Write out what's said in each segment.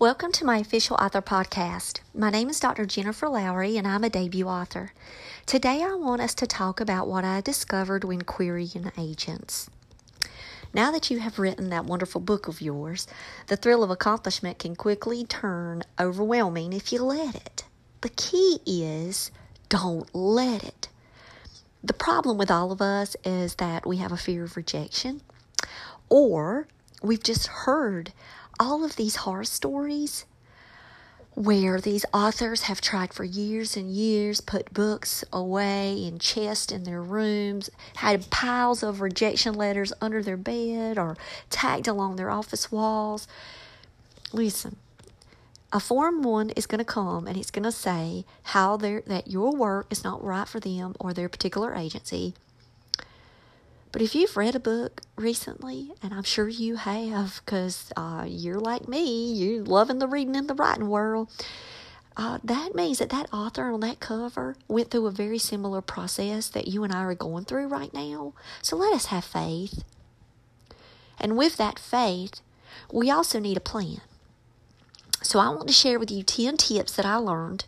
Welcome to my official author podcast. My name is Dr. Jennifer Lowry, and I'm a debut author. Today, I want us to talk about what I discovered when querying agents. Now that you have written that wonderful book of yours, the thrill of accomplishment can quickly turn overwhelming if you let it. The key is don't let it. The problem with all of us is that we have a fear of rejection, or we've just heard all of these horror stories where these authors have tried for years and years, put books away in chests in their rooms, had piles of rejection letters under their bed or tagged along their office walls. Listen, a form one is going to come and it's going to say how that your work is not right for them or their particular agency but if you've read a book recently, and I'm sure you have because uh, you're like me, you're loving the reading and the writing world, uh, that means that that author on that cover went through a very similar process that you and I are going through right now. So let us have faith. And with that faith, we also need a plan. So I want to share with you 10 tips that I learned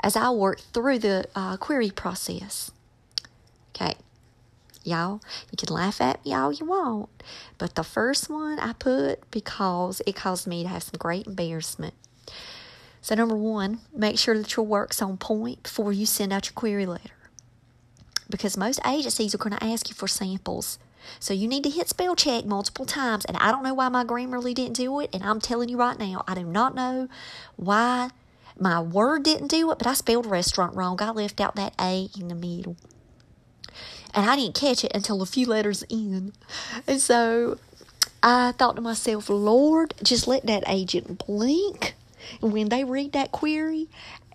as I worked through the uh, query process. Okay y'all. You can laugh at me all you want. But the first one I put because it caused me to have some great embarrassment. So, number one, make sure that your work's on point before you send out your query letter. Because most agencies are going to ask you for samples. So you need to hit spell check multiple times. And I don't know why my Grammarly didn't do it. And I'm telling you right now, I do not know why my word didn't do it, but I spelled restaurant wrong. I left out that A in the middle and I didn't catch it until a few letters in. And so I thought to myself, Lord, just let that agent blink. And when they read that query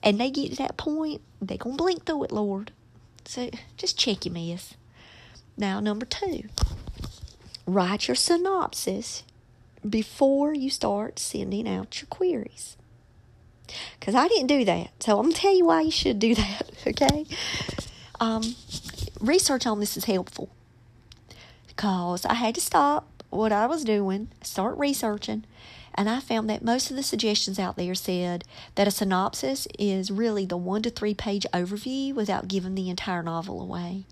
and they get to that point, they're going to blink through it, Lord. So just check your mess. Now, number two, write your synopsis before you start sending out your queries. Because I didn't do that. So I'm going to tell you why you should do that, okay? Um, research on this is helpful because I had to stop what I was doing, start researching, and I found that most of the suggestions out there said that a synopsis is really the one to three page overview without giving the entire novel away.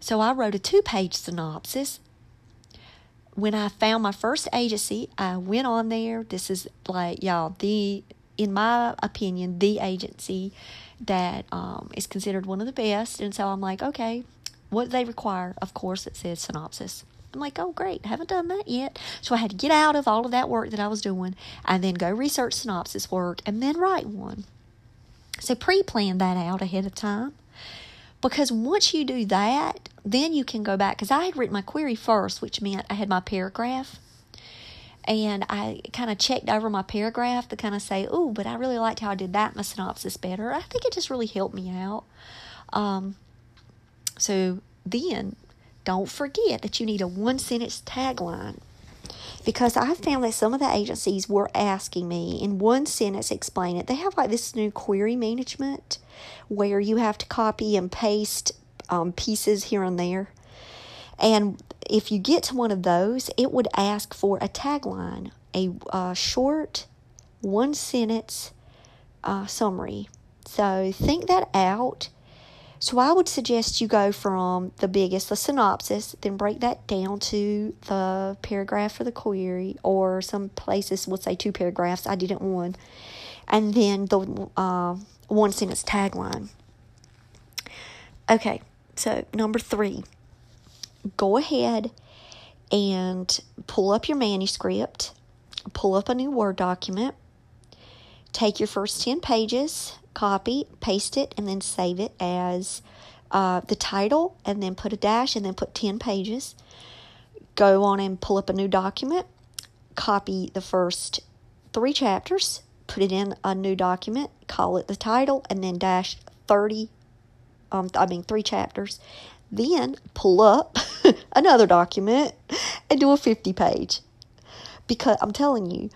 So I wrote a two page synopsis. When I found my first agency, I went on there. This is like, y'all, the, in my opinion, the agency that um, is considered one of the best. And so I'm like, okay, what they require? Of course, it says synopsis. I'm like, oh, great, haven't done that yet. So I had to get out of all of that work that I was doing and then go research synopsis work and then write one. So pre plan that out ahead of time. Because once you do that, then you can go back. Because I had written my query first, which meant I had my paragraph and I kind of checked over my paragraph to kind of say, oh, but I really liked how I did that my synopsis better. I think it just really helped me out. Um, so then, don't forget that you need a one sentence tagline. Because I found that some of the agencies were asking me in one sentence explain it. They have like this new query management where you have to copy and paste um, pieces here and there. And if you get to one of those, it would ask for a tagline, a uh, short, one sentence uh, summary. So think that out. So I would suggest you go from the biggest, the synopsis, then break that down to the paragraph for the query, or some places will say two paragraphs. I didn't one, and then the uh, one sentence tagline. Okay, so number three go ahead and pull up your manuscript, pull up a new Word document, take your first 10 pages, copy, paste it, and then save it as uh, the title, and then put a dash, and then put 10 pages. Go on and pull up a new document, copy the first three chapters, put it in a new document, call it the title, and then dash 30, um, I mean, three chapters. Then pull up another document and do a 50 page. Because I'm telling you,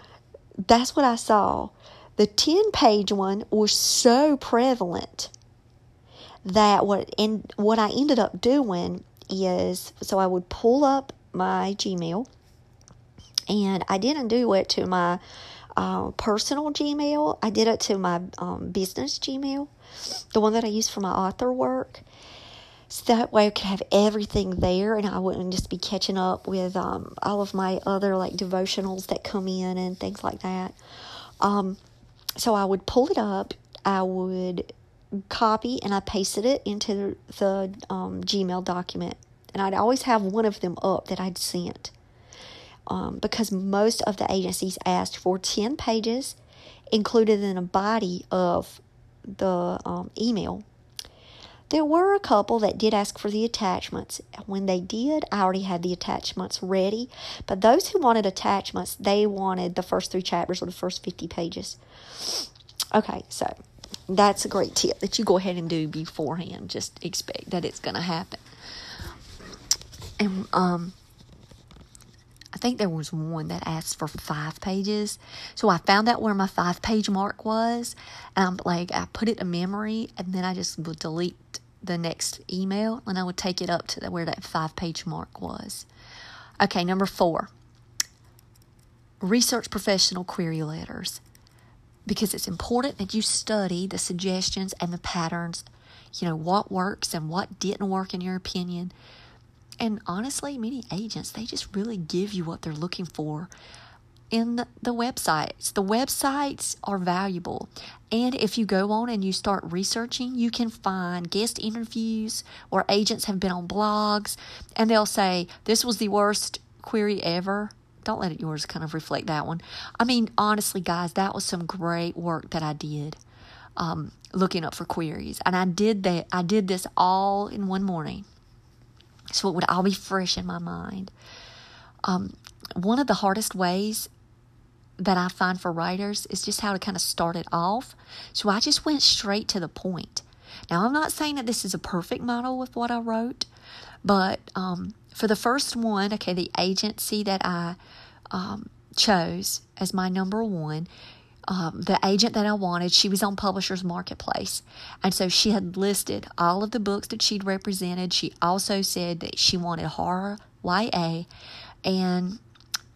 that's what I saw. The 10 page one was so prevalent that what and what I ended up doing is so I would pull up my Gmail and I didn't do it to my uh, personal Gmail. I did it to my um, business Gmail, the one that I use for my author work. So that way I could have everything there and I wouldn't just be catching up with um, all of my other like devotionals that come in and things like that. Um, so I would pull it up, I would copy and I pasted it into the um, Gmail document. And I'd always have one of them up that I'd sent. Um, because most of the agencies asked for 10 pages included in a body of the um, email. There were a couple that did ask for the attachments. When they did, I already had the attachments ready. But those who wanted attachments, they wanted the first three chapters or the first 50 pages. Okay, so that's a great tip that you go ahead and do beforehand. Just expect that it's going to happen. And um, I think there was one that asked for five pages. So I found out where my five page mark was. And I'm like, I put it in memory and then I just would delete the next email and I would take it up to where that five page mark was. Okay, number four research professional query letters because it's important that you study the suggestions and the patterns, you know, what works and what didn't work in your opinion. And honestly, many agents, they just really give you what they're looking for in the websites. The websites are valuable. And if you go on and you start researching, you can find guest interviews where agents have been on blogs and they'll say, This was the worst query ever don't let it yours kind of reflect that one. I mean, honestly, guys, that was some great work that I did. Um, looking up for queries, and I did that. I did this all in one morning, so it would all be fresh in my mind. Um, one of the hardest ways that I find for writers is just how to kind of start it off. So I just went straight to the point. Now, I'm not saying that this is a perfect model with what I wrote, but um, for the first one, okay, the agency that I um, chose as my number one, um, the agent that I wanted, she was on Publishers Marketplace. And so she had listed all of the books that she'd represented. She also said that she wanted horror, YA, and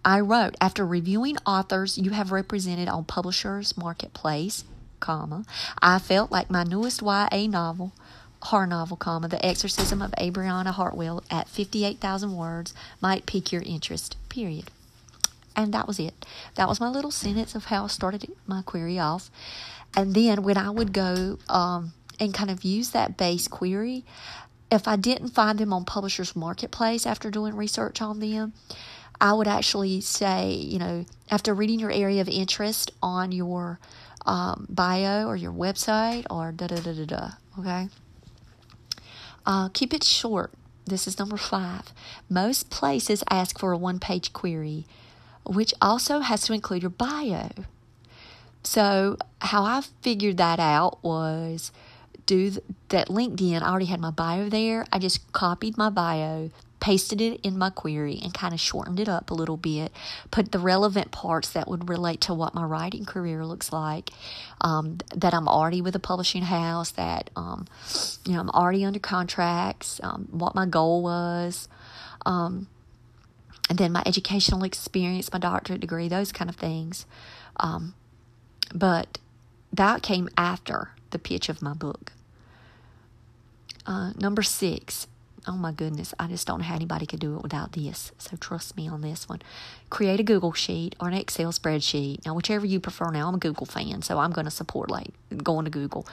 I wrote, after reviewing authors you have represented on Publishers Marketplace, comma, I felt like my newest YA novel horror novel, comma, The Exorcism of Abrianna Hartwell at 58,000 words might pique your interest, period. And that was it. That was my little sentence of how I started my query off. And then when I would go um, and kind of use that base query, if I didn't find them on Publishers Marketplace after doing research on them, I would actually say, you know, after reading your area of interest on your um, bio or your website or da da da da da, okay? Uh, keep it short. This is number five. Most places ask for a one page query, which also has to include your bio. So, how I figured that out was do th- that LinkedIn, I already had my bio there. I just copied my bio, pasted it in my query and kind of shortened it up a little bit, put the relevant parts that would relate to what my writing career looks like, um, that I'm already with a publishing house, that um, you know I'm already under contracts, um, what my goal was, um, and then my educational experience, my doctorate degree, those kind of things. Um, but that came after the pitch of my book. Uh, number six, oh my goodness, I just don't know how anybody could do it without this. So trust me on this one. Create a Google sheet or an Excel spreadsheet. Now, whichever you prefer. Now, I'm a Google fan, so I'm going to support like going to Google.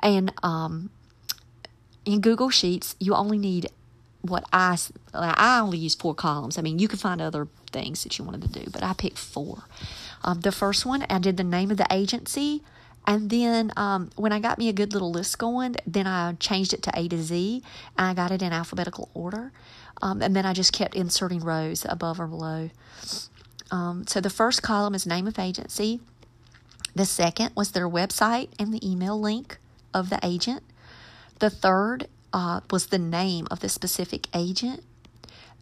And um, in Google Sheets, you only need what I I only use four columns. I mean, you can find other things that you wanted to do, but I picked four. Um, the first one, I did the name of the agency, and then um, when I got me a good little list going, then I changed it to A to Z. And I got it in alphabetical order. Um, and then I just kept inserting rows above or below. Um, so the first column is name of agency. The second was their website and the email link of the agent. The third uh, was the name of the specific agent.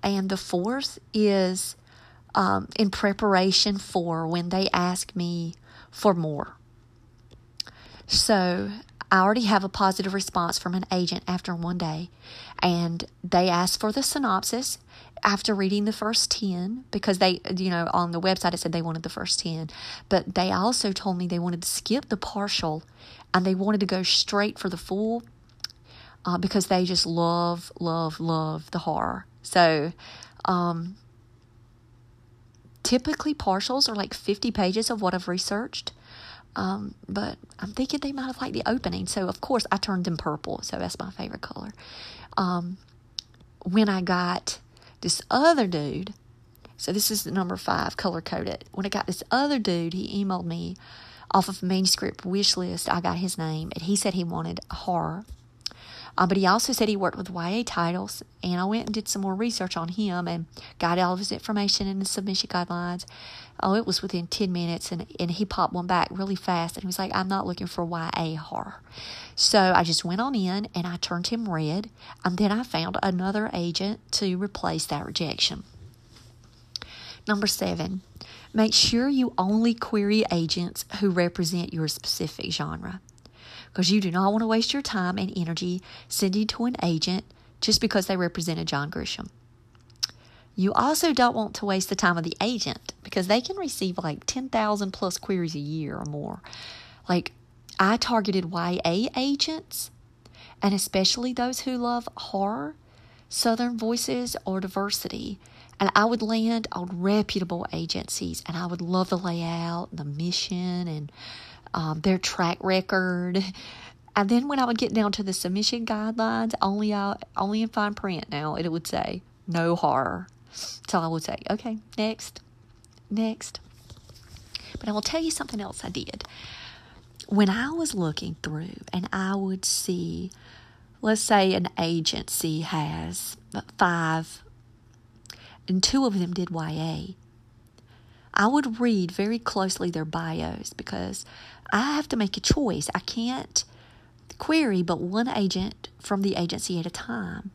And the fourth is um, in preparation for when they ask me for more. So I already have a positive response from an agent after one day, and they asked for the synopsis after reading the first 10 because they, you know, on the website it said they wanted the first 10, but they also told me they wanted to skip the partial and they wanted to go straight for the full uh, because they just love, love, love the horror. So, um, typically partials are like 50 pages of what I've researched. Um, but I'm thinking they might have liked the opening. So, of course, I turned them purple. So, that's my favorite color. Um, when I got this other dude, so this is the number five, color coded. When I got this other dude, he emailed me off of manuscript wish list. I got his name, and he said he wanted horror. Uh, but he also said he worked with YA titles, and I went and did some more research on him and got all of his information in the submission guidelines. Oh, it was within 10 minutes, and, and he popped one back really fast, and he was like, I'm not looking for YA horror. So I just went on in and I turned him red, and then I found another agent to replace that rejection. Number seven, make sure you only query agents who represent your specific genre because you do not want to waste your time and energy sending to an agent just because they represented John Grisham. You also don't want to waste the time of the agent because they can receive like 10,000 plus queries a year or more. Like, I targeted YA agents, and especially those who love horror, Southern voices, or diversity. And I would land on reputable agencies, and I would love the layout, the mission, and um, their track record. And then when I would get down to the submission guidelines, only uh, only in fine print now, it would say no horror. So I would say, okay, next, next. But I will tell you something else I did. When I was looking through and I would see, let's say an agency has five, and two of them did YA. I would read very closely their bios because I have to make a choice. I can't query but one agent from the agency at a time.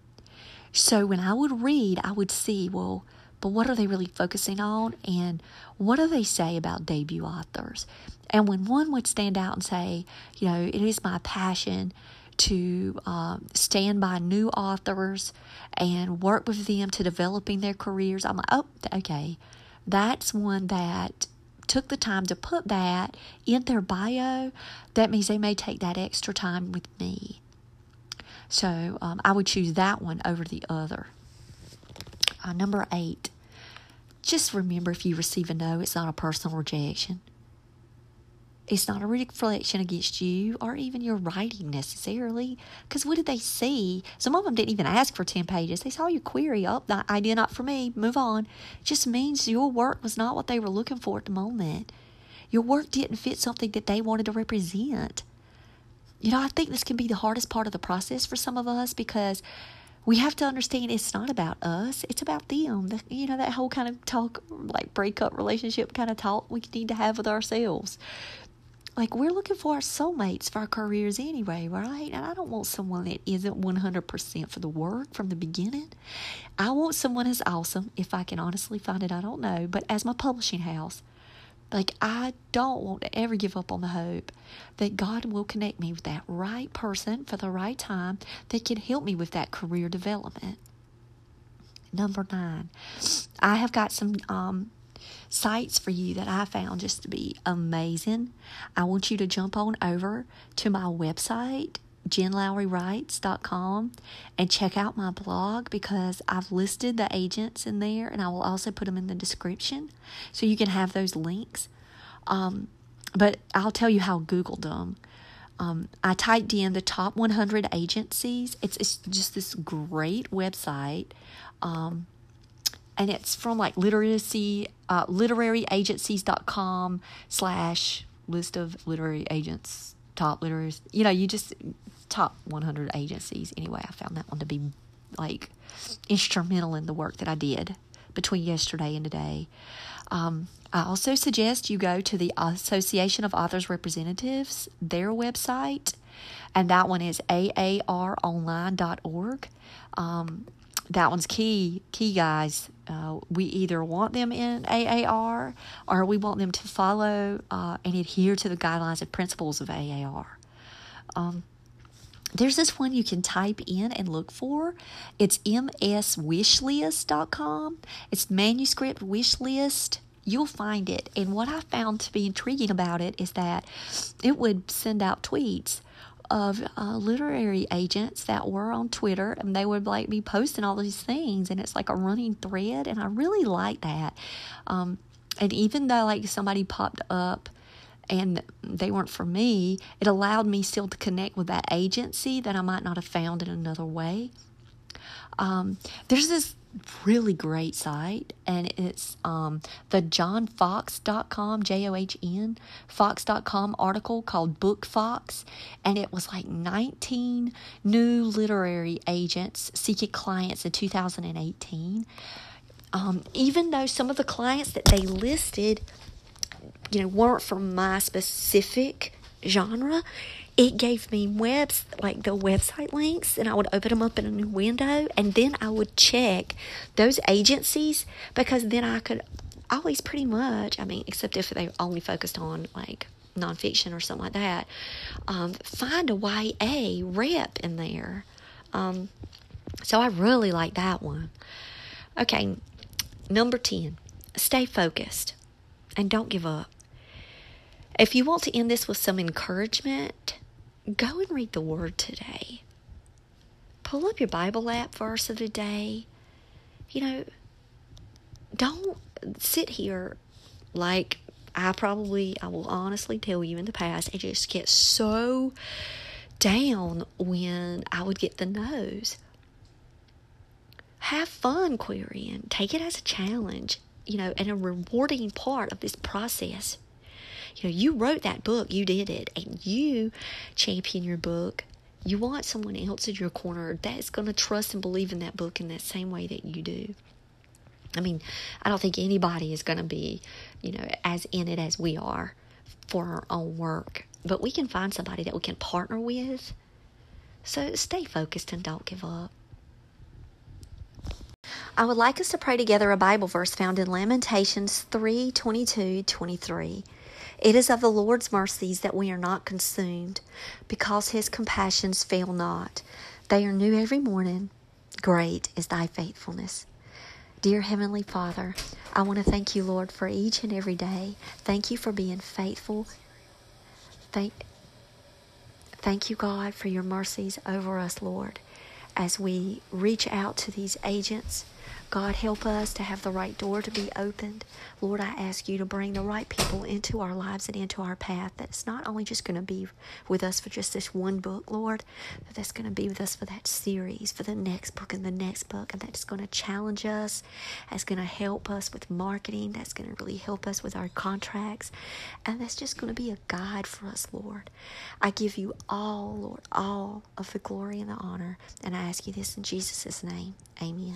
So when I would read, I would see, well, but what are they really focusing on? And what do they say about debut authors? And when one would stand out and say, you know, it is my passion to um, stand by new authors and work with them to developing their careers, I'm like, oh, okay, that's one that took the time to put that in their bio, that means they may take that extra time with me. So um, I would choose that one over the other. Uh, number eight, just remember if you receive a no, it's not a personal rejection. It's not a reflection against you or even your writing necessarily. Because what did they see? Some of them didn't even ask for 10 pages. They saw your query. Oh, that idea not for me. Move on. Just means your work was not what they were looking for at the moment. Your work didn't fit something that they wanted to represent. You know, I think this can be the hardest part of the process for some of us because we have to understand it's not about us, it's about them. The, you know, that whole kind of talk, like breakup relationship kind of talk we need to have with ourselves like we're looking for our soulmates for our careers anyway, right? And I don't want someone that isn't 100% for the work from the beginning. I want someone as awesome, if I can honestly find it, I don't know, but as my publishing house. Like, I don't want to ever give up on the hope that God will connect me with that right person for the right time that can help me with that career development. Number nine, I have got some um, sites for you that I found just to be amazing. I want you to jump on over to my website, jenlowrywrites.com, and check out my blog because I've listed the agents in there and I will also put them in the description so you can have those links. Um, but I'll tell you how I Googled them. Um, I typed in the top 100 agencies. It's, it's just this great website. Um, and it's from like literacy uh, literaryagencies.com slash list of literary agents top literary you know you just top 100 agencies anyway i found that one to be like instrumental in the work that i did between yesterday and today. Um, i also suggest you go to the association of authors representatives their website and that one is aaronline.org um, that one's key key guys uh, we either want them in aar or we want them to follow uh, and adhere to the guidelines and principles of aar Um, there's this one you can type in and look for. It's mswishlist.com. It's manuscript wish list. You'll find it. And what I found to be intriguing about it is that it would send out tweets of uh, literary agents that were on Twitter, and they would like be posting all these things, and it's like a running thread, and I really like that. Um, and even though like somebody popped up and they weren't for me, it allowed me still to connect with that agency that I might not have found in another way. Um, there's this really great site and it's um, the johnfox.com j-o-h-n fox.com article called book fox and it was like 19 new literary agents seeking clients in 2018 um, even though some of the clients that they listed you know, weren't from my specific genre, it gave me webs like the website links and I would open them up in a new window and then I would check those agencies because then I could always pretty much I mean except if they only focused on like nonfiction or something like that um, find a YA rep in there. Um, so I really like that one. Okay number 10 stay focused and don't give up. If you want to end this with some encouragement, go and read the Word today. Pull up your Bible app verse of the day. You know, don't sit here like I probably, I will honestly tell you in the past, I just get so down when I would get the no's. Have fun querying. Take it as a challenge, you know, and a rewarding part of this process. You know, you wrote that book, you did it, and you champion your book. You want someone else in your corner that's going to trust and believe in that book in that same way that you do. I mean, I don't think anybody is going to be, you know, as in it as we are for our own work, but we can find somebody that we can partner with. So stay focused and don't give up. I would like us to pray together a Bible verse found in Lamentations 3 22 23. It is of the Lord's mercies that we are not consumed, because his compassions fail not. They are new every morning. Great is thy faithfulness. Dear Heavenly Father, I want to thank you, Lord, for each and every day. Thank you for being faithful. Thank, thank you, God, for your mercies over us, Lord, as we reach out to these agents God, help us to have the right door to be opened. Lord, I ask you to bring the right people into our lives and into our path. That's not only just going to be with us for just this one book, Lord, but that's going to be with us for that series, for the next book and the next book. And that's going to challenge us, that's going to help us with marketing, that's going to really help us with our contracts. And that's just going to be a guide for us, Lord. I give you all, Lord, all of the glory and the honor. And I ask you this in Jesus' name. Amen.